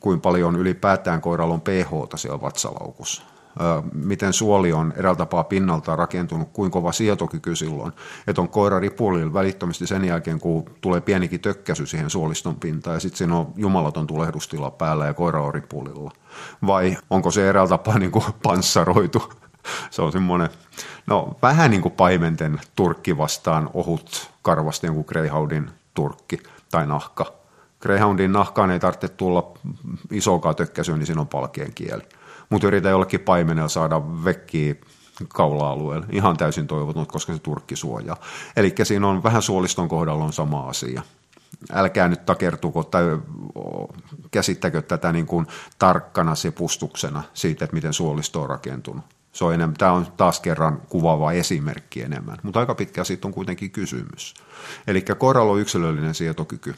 Kuinka paljon ylipäätään koiralla on pH siellä vatsalaukussa miten suoli on eräältä tapaa pinnalta rakentunut, kuinka kova sietokyky silloin, että on koira ripulilla välittömästi sen jälkeen, kun tulee pienikin tökkäsy siihen suoliston pintaan ja sitten siinä on jumalaton tulehdustila päällä ja koira on ripulilla. Vai onko se eräältä tapaa niin kuin panssaroitu? [LAUGHS] se on semmoinen, no vähän niin kuin paimenten turkki vastaan ohut karvasti jonkun Greyhoundin turkki tai nahka. Greyhoundin nahkaan ei tarvitse tulla isokaa tökkäsyä, niin siinä on palkien kieli mutta yritän jollekin paimenella saada vekkiä kaula-alueelle. Ihan täysin toivotunut, koska se turkki suojaa. Eli siinä on vähän suoliston kohdalla on sama asia. Älkää nyt takertuko tai käsittäkö tätä niin kuin tarkkana sepustuksena siitä, että miten suolisto on rakentunut. Se on enemmän, tämä on taas kerran kuvaava esimerkki enemmän, mutta aika pitkä siitä on kuitenkin kysymys. Eli koiralla on yksilöllinen sietokyky.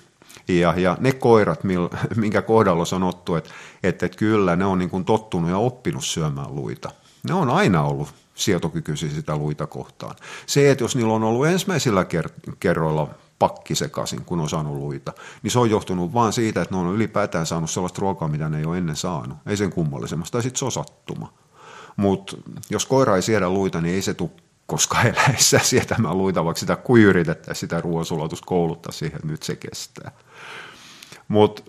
Ja, ja ne koirat, mil, [LAUGHS] minkä kohdalla sanottu, että, että, että kyllä ne on niin kuin tottunut ja oppinut syömään luita. Ne on aina ollut sietokykyisiä sitä luita kohtaan. Se, että jos niillä on ollut ensimmäisillä ker- kerroilla pakki sekaisin, kun on saanut luita, niin se on johtunut vain siitä, että ne on ylipäätään saanut sellaista ruokaa, mitä ne ei ole ennen saanut. Ei sen kummallisemmasta, tai sitten se on sattuma. Mutta jos koira ei siedä luita, niin ei se tule koska [LAUGHS] eläessä sietämään luita, vaikka sitä kuin yritettäisiin sitä ruoansulatusta kouluttaa siihen, että nyt se kestää. Mutta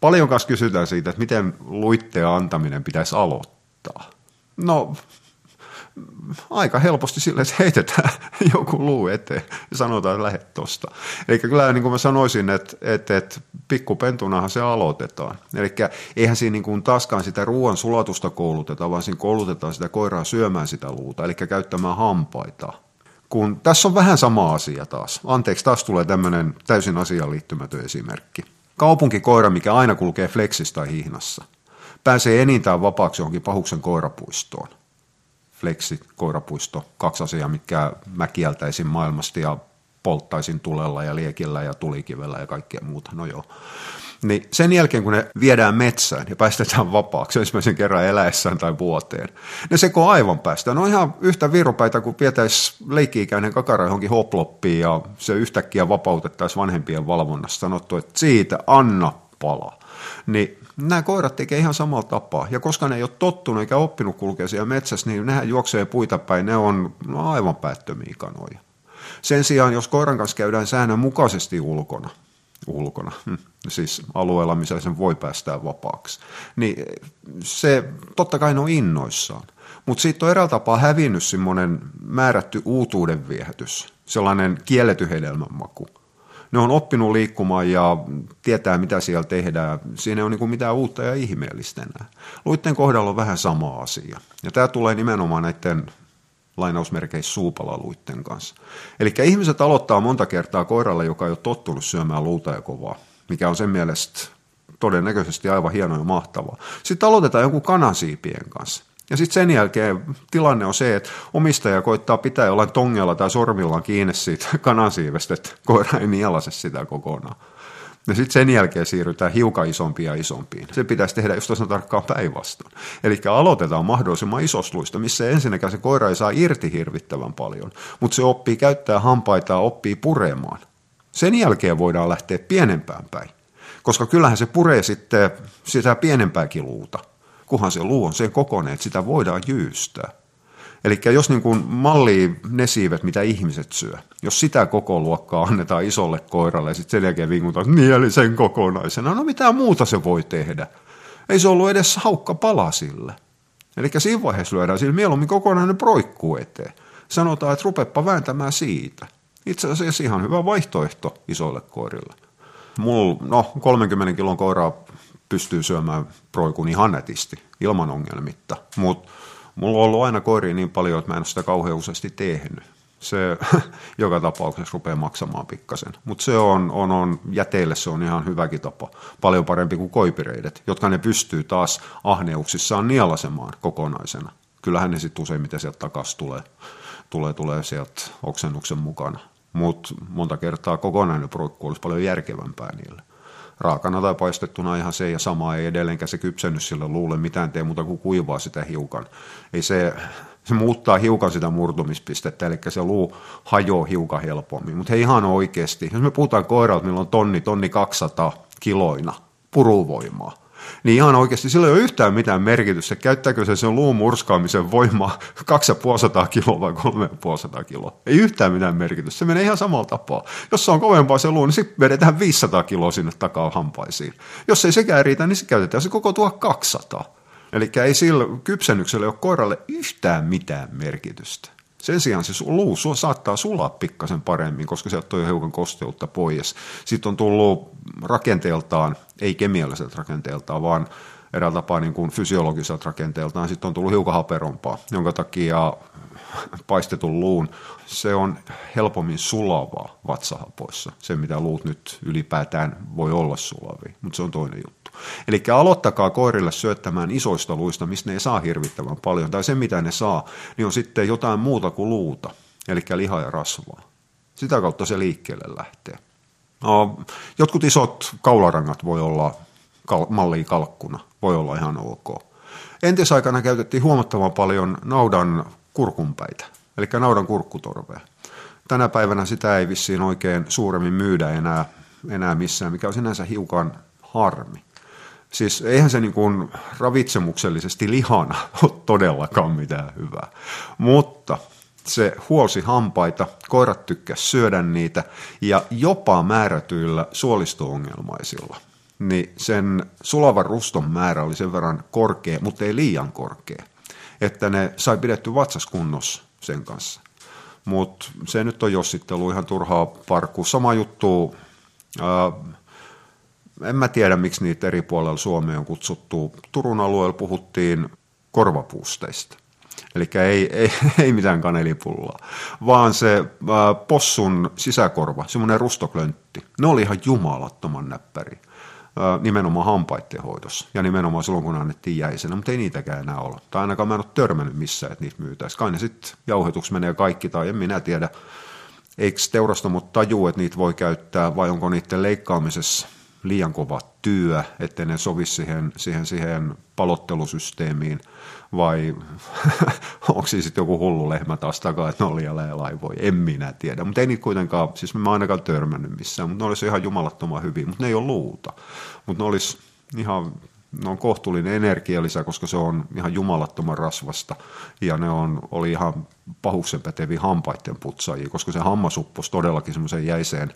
paljon kanssa kysytään siitä, että miten luitteen antaminen pitäisi aloittaa. No, aika helposti sille, että heitetään [LAUGHS] joku luu eteen ja sanotaan, että lähde tosta. Eli kyllä niin kuin mä sanoisin, että, että, että pikkupentunahan se aloitetaan. Eli eihän siinä niin kuin taaskaan sitä ruoan sulatusta kouluteta, vaan siinä koulutetaan sitä koiraa syömään sitä luuta, eli käyttämään hampaita. Kun, tässä on vähän sama asia taas. Anteeksi, taas tulee tämmöinen täysin asiaan liittymätön esimerkki. Kaupunkikoira, mikä aina kulkee fleksistä tai hihnassa, pääsee enintään vapaaksi johonkin pahuksen koirapuistoon – Flexi, koirapuisto, kaksi asiaa, mitkä mä kieltäisin maailmasta ja polttaisin tulella ja liekillä ja tulikivellä ja kaikkea muuta. No joo. Niin sen jälkeen, kun ne viedään metsään ja päästetään vapaaksi ensimmäisen kerran eläessään tai vuoteen, ne seko aivan päästä. Ne on ihan yhtä virupäitä, kuin vietäisi leikki-ikäinen kakara johonkin hoploppiin ja se yhtäkkiä vapautettaisiin vanhempien valvonnasta. Sanottu, että siitä anna pala. Niin nämä koirat tekee ihan samalla tapaa. Ja koska ne ei ole tottunut eikä oppinut kulkea siellä metsässä, niin nehän juoksee puita päin. Ne on no, aivan päättömiä kanoja. Sen sijaan, jos koiran kanssa käydään säännönmukaisesti ulkona, ulkona, hm, siis alueella, missä sen voi päästää vapaaksi, niin se totta kai ne on innoissaan. Mutta siitä on eräällä tapaa hävinnyt semmoinen määrätty uutuuden viehätys, sellainen kielletty hedelmänmaku – ne on oppinut liikkumaan ja tietää, mitä siellä tehdään. Siinä ei ole niin mitään uutta ja ihmeellistä enää. Luitten kohdalla on vähän sama asia. Ja tämä tulee nimenomaan näiden lainausmerkeissä suupalaluitten kanssa. Eli ihmiset aloittaa monta kertaa koiralle, joka ei ole tottunut syömään luuta ja kovaa, mikä on sen mielestä todennäköisesti aivan hieno ja mahtavaa. Sitten aloitetaan jonkun kanansiipien kanssa. Ja sitten sen jälkeen tilanne on se, että omistaja koittaa pitää jollain tongella tai sormillaan kiinni siitä [LAUGHS] kanansiivestä, että koira ei nielase sitä kokonaan. Ja sitten sen jälkeen siirrytään hiukan isompiin ja isompiin. Se pitäisi tehdä just tuossa tarkkaan päinvastoin. Eli aloitetaan mahdollisimman isosluista, missä ensinnäkään se koira ei saa irti hirvittävän paljon, mutta se oppii käyttää hampaita ja oppii puremaan. Sen jälkeen voidaan lähteä pienempään päin, koska kyllähän se puree sitten sitä pienempääkin luuta – kunhan se luu on sen kokoinen, että sitä voidaan jyystää. Eli jos niin kuin mallii ne siivet, mitä ihmiset syö, jos sitä koko luokkaa annetaan isolle koiralle ja sitten sen jälkeen vinkutaan nieli sen kokonaisena, no mitä muuta se voi tehdä? Ei se ollut edes haukka pala sille. Eli siinä vaiheessa lyödään sillä mieluummin kokonainen proikkuu eteen. Sanotaan, että rupepa vääntämään siitä. Itse asiassa ihan hyvä vaihtoehto isoille koirille. Mulla, no 30 kilon koiraa pystyy syömään proikun ihan netisti, ilman ongelmitta. Mutta mulla on ollut aina koiria niin paljon, että mä en ole sitä kauhean useasti tehnyt. Se [LAUGHS] joka tapauksessa rupeaa maksamaan pikkasen. Mutta se on, on, on, jäteille se on ihan hyväkin tapa. Paljon parempi kuin koipireidet, jotka ne pystyy taas ahneuksissaan nielasemaan kokonaisena. Kyllähän ne sitten useimmiten sieltä takaisin tulee, tulee, tulee sieltä oksennuksen mukana. Mutta monta kertaa kokonainen proikku olisi paljon järkevämpää niille raakana tai paistettuna ihan se ja sama, ei edelleenkään se kypsennyt sille luulle mitään tee muuta kuin kuivaa sitä hiukan. Ei se, se muuttaa hiukan sitä murtumispistettä, eli se luu hajoaa hiukan helpommin. Mutta ihan oikeasti, jos me puhutaan koiralta, millä on tonni, tonni 200 kiloina puruvoimaa, niin ihan oikeasti sillä ei ole yhtään mitään merkitystä, käyttääkö se sen luun murskaamisen voimaa [LAUGHS] 250 kiloa vai 350 kiloa. Ei yhtään mitään merkitystä, se menee ihan samalla tapaa. Jos se on kovempaa se luu, niin sitten vedetään 500 kiloa sinne takaa hampaisiin. Jos ei sekään riitä, niin se käytetään se koko 1200. Eli ei sillä kypsennyksellä ole koiralle yhtään mitään merkitystä. Sen sijaan se luu saattaa sulaa pikkasen paremmin, koska sieltä on jo hiukan kosteutta pois. Sitten on tullut rakenteeltaan, ei kemialliselta rakenteeltaan, vaan eräällä tapaa niin kuin fysiologiselta rakenteeltaan, sitten on tullut hiukan haperompaa, jonka takia paistetun luun, se on helpommin sulavaa vatsahapoissa, se mitä luut nyt ylipäätään voi olla sulavia, mutta se on toinen juttu. Eli aloittakaa koirille syöttämään isoista luista, mistä ne ei saa hirvittävän paljon, tai se mitä ne saa, niin on sitten jotain muuta kuin luuta, eli lihaa ja rasvaa. Sitä kautta se liikkeelle lähtee. No, jotkut isot kaularangat voi olla kal- mallia kalkkuna, voi olla ihan ok. Entisaikana käytettiin huomattavan paljon naudan kurkunpäitä, eli naudan kurkkutorvea. Tänä päivänä sitä ei vissiin oikein suuremmin myydä enää, enää missään, mikä on sinänsä hiukan harmi. Siis eihän se niin kuin ravitsemuksellisesti lihana [LAUGHS] ole todellakaan mitään hyvää. Mutta se huolsi hampaita, koirat tykkäs syödä niitä ja jopa määrätyillä suolisto-ongelmaisilla. Niin sen sulavan ruston määrä oli sen verran korkea, mutta ei liian korkea. että ne sai pidetty vatsas kunnossa sen kanssa. Mutta se nyt on jossittelu ihan turhaa parkku. Sama juttu, ää, en mä tiedä miksi niitä eri puolella Suomea on kutsuttu. Turun alueella puhuttiin korvapuusteista. Eli ei, ei, [LAUGHS] ei mitään kanelipullaa, vaan se ää, possun sisäkorva, semmoinen rustoklöntti. Ne oli ihan jumalattoman näppäri nimenomaan hampaiden hoidossa ja nimenomaan silloin, kun annettiin jäisenä, mutta ei niitäkään enää ole. Tai ainakaan mä en ole törmännyt missään, että niitä myytäisiin. Kai ne sitten jauhetuksi menee kaikki, tai en minä tiedä, eikö teurastamot tajuu, että niitä voi käyttää, vai onko niiden leikkaamisessa liian kova työ, ettei ne sovi siihen, siihen, siihen palottelusysteemiin, vai [LAUGHS] onko siis sitten joku hullu lehmä taas takaa, että ne oli laivoja, en minä tiedä. Mutta ei niitä kuitenkaan, siis mä ainakaan törmännyt missään, mutta ne olisi ihan jumalattoman hyviä, mutta ne ei ole luuta. Mutta ne olisi ihan ne on kohtuullinen energialisä, koska se on ihan jumalattoman rasvasta ja ne on, oli ihan pahuksen päteviä hampaiden putsaajia, koska se hammas upposi todellakin semmoiseen jäiseen,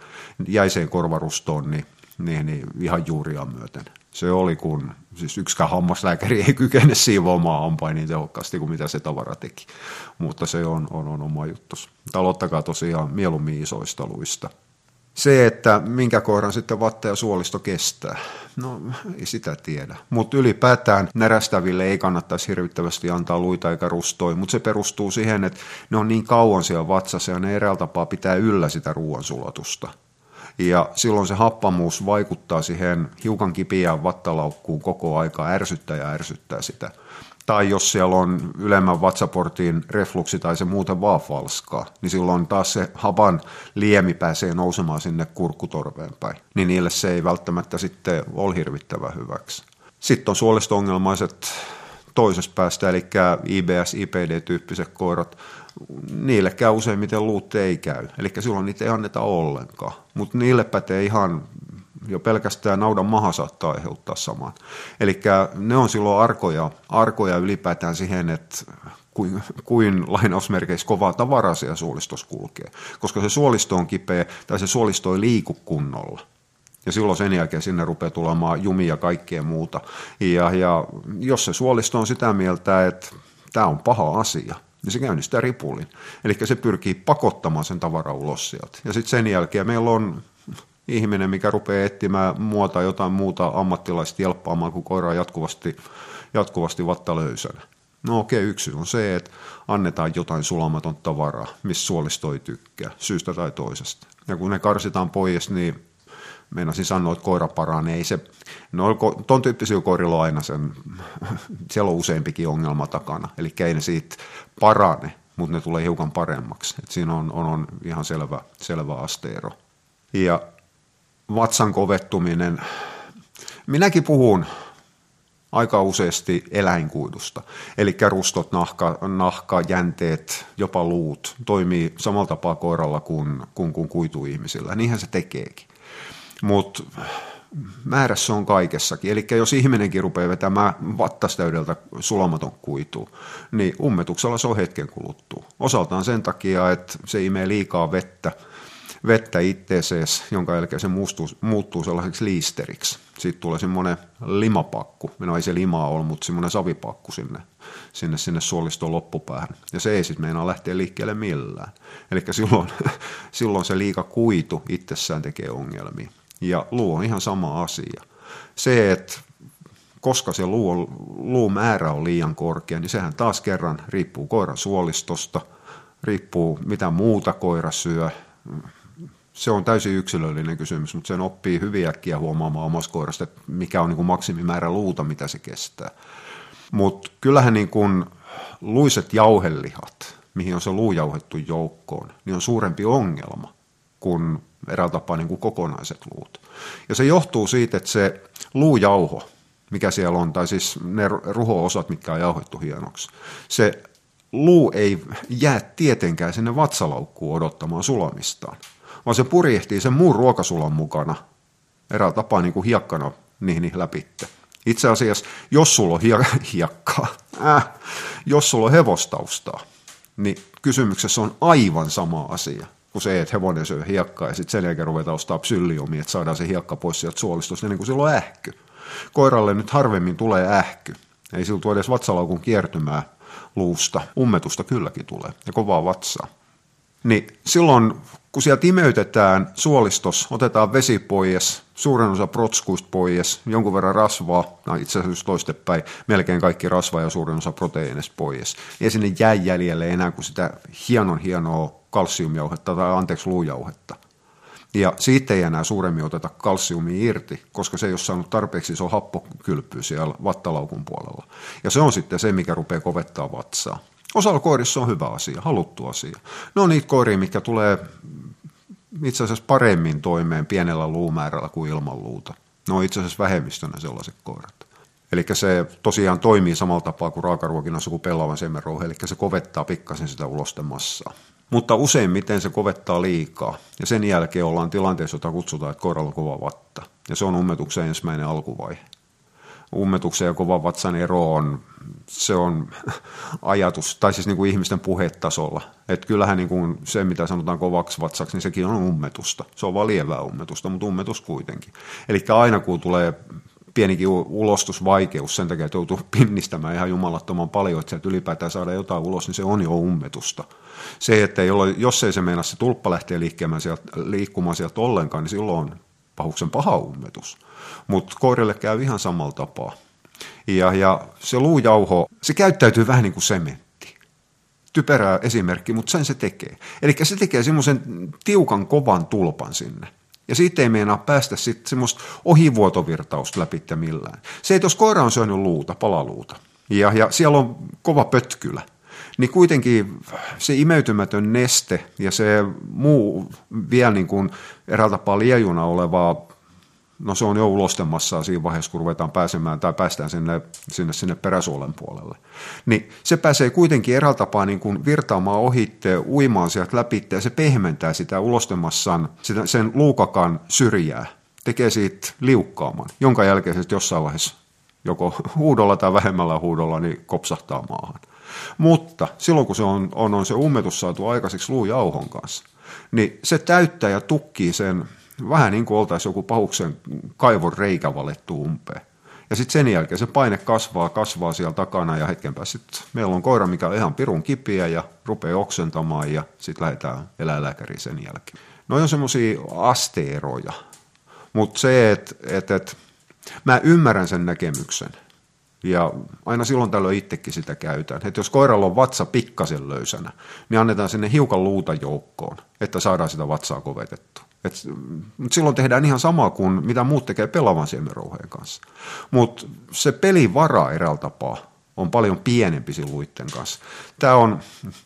jäiseen korvarustoon, niin niin, niin ihan juuriaan myöten. Se oli, kun siis yksikään hammaslääkäri ei kykene siivoamaan hampain niin tehokkaasti kuin mitä se tavara teki. Mutta se on, on, on oma juttu. Talottakaa tosiaan mieluummin isoista luista. Se, että minkä koiran sitten vatta ja suolisto kestää, no ei sitä tiedä. Mutta ylipäätään närästäville ei kannattaisi hirvittävästi antaa luita eikä rustoi, mutta se perustuu siihen, että ne on niin kauan siellä vatsassa ja ne eräällä tapaa pitää yllä sitä ruoansulatusta ja silloin se happamuus vaikuttaa siihen hiukan kipiään vattalaukkuun koko aika, ärsyttää ja ärsyttää sitä. Tai jos siellä on ylemmän vatsaportin refluksi tai se muuten vaan falskaa, niin silloin taas se hapan liemi pääsee nousemaan sinne kurkkutorveen päin. Niin niille se ei välttämättä sitten ole hirvittävän hyväksi. Sitten on suolisto-ongelmaiset toisesta päästä, eli IBS, IPD-tyyppiset koirat, niille käy useimmiten luut ei käy. Eli silloin niitä ei anneta ollenkaan. Mutta niille pätee ihan jo pelkästään naudan maha saattaa aiheuttaa saman. Eli ne on silloin arkoja, arkoja ylipäätään siihen, että kuin, kuin lainausmerkeissä kovaa tavaraa siellä suolistossa kulkee. Koska se suolisto on kipeä tai se suolisto ei liiku kunnolla. Ja silloin sen jälkeen sinne rupeaa tulemaan jumia ja kaikkea muuta. Ja, ja jos se suolisto on sitä mieltä, että tämä on paha asia, niin se käynnistää ripulin. Eli se pyrkii pakottamaan sen tavaran ulos sieltä. Ja sitten sen jälkeen meillä on ihminen, mikä rupeaa etsimään muuta jotain muuta ammattilaista jelppaamaan, kun koira on jatkuvasti, jatkuvasti vatta löysänä. No okei, okay, yksi on se, että annetaan jotain sulamaton tavaraa, missä suolisto ei tykkää, syystä tai toisesta. Ja kun ne karsitaan pois, niin meinasin sanoa, että koira paranee. Ei se, no ton tyyppisiä koirilla on aina sen, [LAUGHS] siellä on useampikin ongelma takana, eli ei ne siitä parane, mutta ne tulee hiukan paremmaksi. Et siinä on, on, on ihan selvä, selvä asteero. Ja vatsan kovettuminen, minäkin puhun aika useasti eläinkuidusta. Eli rustot, nahka, nahka, jänteet, jopa luut toimii samalla tapaa koiralla kuin, kuin, kuin kuituihmisillä. Niinhän se tekeekin. Mutta määrässä on kaikessakin. Eli jos ihminenkin rupeaa vetämään vattastäydeltä sulamaton kuitu, niin ummetuksella se on hetken kuluttua. Osaltaan sen takia, että se imee liikaa vettä, vettä itteesees, jonka jälkeen se muuttuu, muuttuu sellaiseksi liisteriksi. Sitten tulee semmoinen limapakku, no ei se limaa ole, mutta semmoinen savipakku sinne, sinne, sinne suoliston loppupäähän. Ja se ei sitten meinaa lähteä liikkeelle millään. Eli silloin, [LAUGHS] silloin se liika kuitu itsessään tekee ongelmia. Ja luu on ihan sama asia. Se, että koska se luu, luun määrä on liian korkea, niin sehän taas kerran riippuu koiran suolistosta, riippuu mitä muuta koira syö. Se on täysin yksilöllinen kysymys, mutta sen oppii hyvin äkkiä huomaamaan omassa koirasta, että mikä on niin kuin maksimimäärä luuta, mitä se kestää. Mutta kyllähän niin kuin luiset jauhelihat, mihin on se luu jauhettu joukkoon, niin on suurempi ongelma kuin eräällä tapaa niin kuin kokonaiset luut. Ja se johtuu siitä, että se luujauho, mikä siellä on, tai siis ne ruho-osat, mitkä on jauhettu hienoksi, se luu ei jää tietenkään sinne vatsalaukkuun odottamaan sulamistaan, vaan se purjehtii sen muun ruokasulan mukana eräällä tapaa niin kuin hiekkana niihin läpitte. Itse asiassa, jos sulla on [LAUGHS] hiekkaa, äh, jos sulla on hevostaustaa, niin kysymyksessä on aivan sama asia kuin se, että hevonen syö hiekkaa ja sitten sen jälkeen ruvetaan ostaa psylliumia, että saadaan se hiekka pois sieltä suolistosta, niin kuin silloin ähky. Koiralle nyt harvemmin tulee ähky. Ei tule edes vatsalaukun kiertymää luusta. Ummetusta kylläkin tulee ja kovaa vatsaa. Niin silloin, kun sieltä imeytetään suolistos, otetaan vesi pois, suuren osa protskuista pois, jonkun verran rasvaa, no itse asiassa toistepäin, melkein kaikki rasva ja suurin osa proteiineista pois. Ei sinne jää jäljelle enää kuin sitä hienon hienoa kalsiumjauhetta tai anteeksi luujauhetta. Ja siitä ei enää suuremmin oteta kalsiumia irti, koska se ei ole saanut tarpeeksi iso happokylpyä siellä vattalaukun puolella. Ja se on sitten se, mikä rupeaa kovettaa vatsaa. Osalla koirissa on hyvä asia, haluttu asia. Ne on niitä koiria, mitkä tulee itse asiassa paremmin toimeen pienellä luumäärällä kuin ilman luuta. Ne on itse asiassa vähemmistönä sellaiset koirat. Eli se tosiaan toimii samalla tapaa kuin raakaruokinnassa kuin pelavan semenrouhe, eli se kovettaa pikkasen sitä ulostemassaa. Mutta useimmiten se kovettaa liikaa, ja sen jälkeen ollaan tilanteessa, jota kutsutaan, että koiralla on kova vatta. Ja se on ummetuksen ensimmäinen alkuvaihe. Ummetuksen ja kovan vatsan ero on, se on [LAUGHS] ajatus, tai siis niin kuin ihmisten puhetasolla. Että kyllähän niin kuin se, mitä sanotaan kovaksi vatsaksi, niin sekin on ummetusta. Se on vaan lievää ummetusta, mutta ummetus kuitenkin. Eli aina kun tulee pienikin ulostusvaikeus sen takia, että joutuu [LAUGHS] pinnistämään ihan jumalattoman paljon, että sieltä ylipäätään saada jotain ulos, niin se on jo ummetusta. Se, että ei ole, jos ei se meinaa se tulppa lähtee sieltä, liikkumaan sieltä ollenkaan, niin silloin on pahuksen paha ummetus. Mutta koirille käy ihan samalla tapaa. Ja, ja se luujauho, se käyttäytyy vähän niin kuin sementti. Typerää esimerkki, mutta sen se tekee. Eli se tekee semmoisen tiukan kovan tulpan sinne. Ja siitä ei meinaa päästä sitten semmoista ohivuotovirtausta läpi millään. Se, että jos koira on syönyt luuta, palaluuta, ja, ja siellä on kova pötkylä, niin kuitenkin se imeytymätön neste ja se muu vielä niin kuin eräältä tapaa liejuna olevaa no se on jo ulostemassa siinä vaiheessa, kun ruvetaan pääsemään tai päästään sinne, sinne, sinne peräsuolen puolelle. Niin se pääsee kuitenkin eräältä tapaa niin kuin virtaamaan ohitte, uimaan sieltä läpi ja se pehmentää sitä ulostemassaan, sitä, sen luukakan syrjää, tekee siitä liukkaamman, jonka jälkeen se jossain vaiheessa joko huudolla tai vähemmällä huudolla niin kopsahtaa maahan. Mutta silloin kun se on, on, on se ummetus saatu aikaiseksi luujauhon kanssa, niin se täyttää ja tukkii sen vähän niin kuin oltaisiin joku pahuksen kaivon reikä valettu umpeen. Ja sitten sen jälkeen se paine kasvaa, kasvaa siellä takana ja hetken päästä meillä on koira, mikä on ihan pirun kipiä ja rupeaa oksentamaan ja sitten lähdetään eläinlääkäriin sen jälkeen. No on semmoisia asteeroja, mutta se, että et, et, mä ymmärrän sen näkemyksen ja aina silloin tällöin itsekin sitä käytän, että jos koiralla on vatsa pikkasen löysänä, niin annetaan sinne hiukan luuta joukkoon, että saadaan sitä vatsaa kovetettua. Et, silloin tehdään ihan sama kuin mitä muut tekee pelavan siemenrouheen kanssa. Mutta se pelivara eräältä tapaa on paljon pienempi luitten kanssa. Tämä on,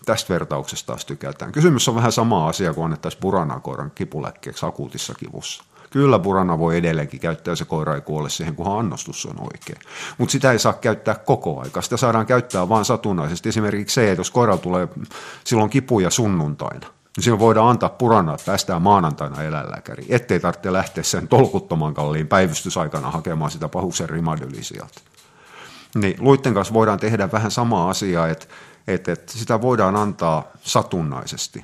tästä vertauksesta taas tykätään. Kysymys on vähän sama asia kuin annettaisiin buranakoiran kipulääkkeeksi akuutissa kivussa. Kyllä burana voi edelleenkin käyttää, se koira ei kuole siihen, kunhan annostus on oikein. Mutta sitä ei saa käyttää koko aika. Sitä saadaan käyttää vain satunnaisesti. Esimerkiksi se, että jos koira tulee silloin kipuja sunnuntaina, niin silloin voidaan antaa puranaa, että päästään maanantaina eläinlääkäriin, ettei tarvitse lähteä sen tolkuttoman kalliin päivystysaikana hakemaan sitä pahuksen rimadyli sieltä. Niin luitten kanssa voidaan tehdä vähän samaa asiaa, että, että, että sitä voidaan antaa satunnaisesti.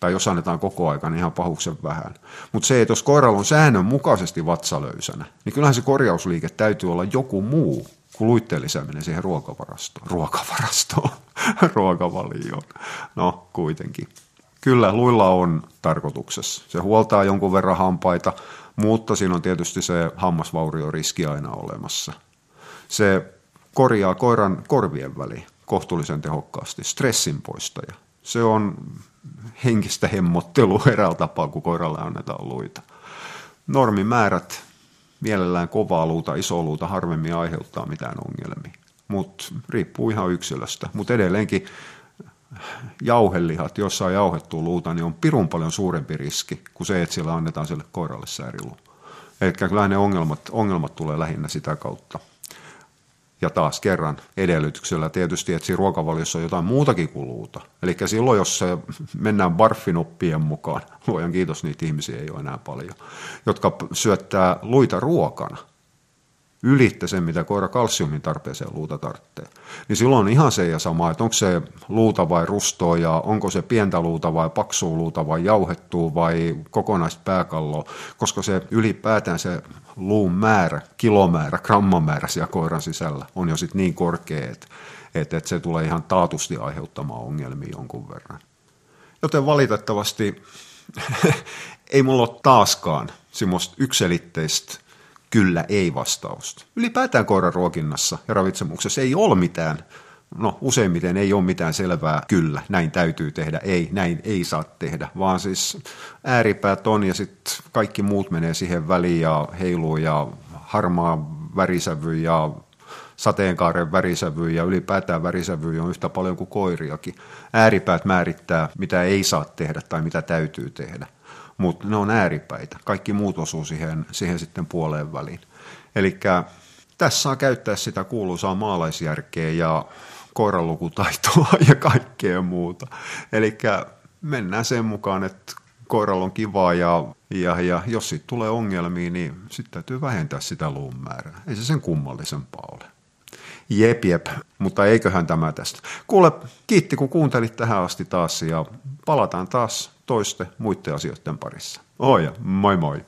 Tai jos annetaan koko aika, niin ihan pahuksen vähän. Mutta se, että jos koiralla on säännönmukaisesti vatsalöysänä, niin kyllähän se korjausliike täytyy olla joku muu kuin luitteen lisääminen siihen ruokavarastoon. Ruokavarastoon. [LAUGHS] Ruokavalioon. No, kuitenkin. Kyllä, luilla on tarkoituksessa. Se huoltaa jonkun verran hampaita, mutta siinä on tietysti se hammasvaurioriski aina olemassa. Se korjaa koiran korvien väliin kohtuullisen tehokkaasti, stressin poistaja. Se on henkistä hemmottelua eräällä tapaa, kun koiralle annetaan luita. Normimäärät, mielellään kovaa luuta, iso luuta harvemmin aiheuttaa mitään ongelmia. Mutta riippuu ihan yksilöstä. Mutta edelleenkin jauhelihat, jossa on jauhettu luuta, niin on pirun paljon suurempi riski kuin se, että siellä annetaan sille koiralle säärilu. Eli kyllä ne ongelmat, ongelmat tulee lähinnä sitä kautta. Ja taas kerran edellytyksellä tietysti, että siinä ruokavaliossa on jotain muutakin kuin luuta. Eli silloin, jos se mennään barfinoppien mukaan, luojan kiitos, niitä ihmisiä ei ole enää paljon, jotka syöttää luita ruokana, ylitte sen, mitä koira kalsiumin tarpeeseen luuta tarvitsee. Niin silloin on ihan se ja sama, että onko se luuta vai rustoa ja onko se pientä luuta vai paksua luuta vai jauhettua vai kokonaista pääkalloa, koska se ylipäätään se luun määrä, kilomäärä, grammamäärä siellä koiran sisällä on jo sitten niin korkea, että, että, se tulee ihan taatusti aiheuttamaan ongelmia jonkun verran. Joten valitettavasti [LAUGHS] ei mulla ole taaskaan semmoista ykselitteistä kyllä ei vastausta. Ylipäätään koiran ruokinnassa ja ravitsemuksessa ei ole mitään. No useimmiten ei ole mitään selvää, kyllä, näin täytyy tehdä, ei, näin ei saa tehdä, vaan siis ääripäät on ja sitten kaikki muut menee siihen väliin ja heiluu ja harmaa värisävy ja sateenkaaren värisävy ja ylipäätään värisävy on yhtä paljon kuin koiriakin. Ääripäät määrittää, mitä ei saa tehdä tai mitä täytyy tehdä, mutta ne on ääripäitä. Kaikki muut osuu siihen, siihen sitten puoleen väliin. Eli tässä saa käyttää sitä kuuluisaa maalaisjärkeä ja koiranlukutaitoa [LAUGHS] ja kaikkea muuta. Eli mennään sen mukaan, että koiralla on kivaa ja, ja, ja jos siitä tulee ongelmia, niin sitten täytyy vähentää sitä luun määrää. Ei se sen kummallisempaa ole. Jep, jep, mutta eiköhän tämä tästä. Kuule, kiitti kun kuuntelit tähän asti taas ja palataan taas toiste muiden asioiden parissa. Oi, moi moi.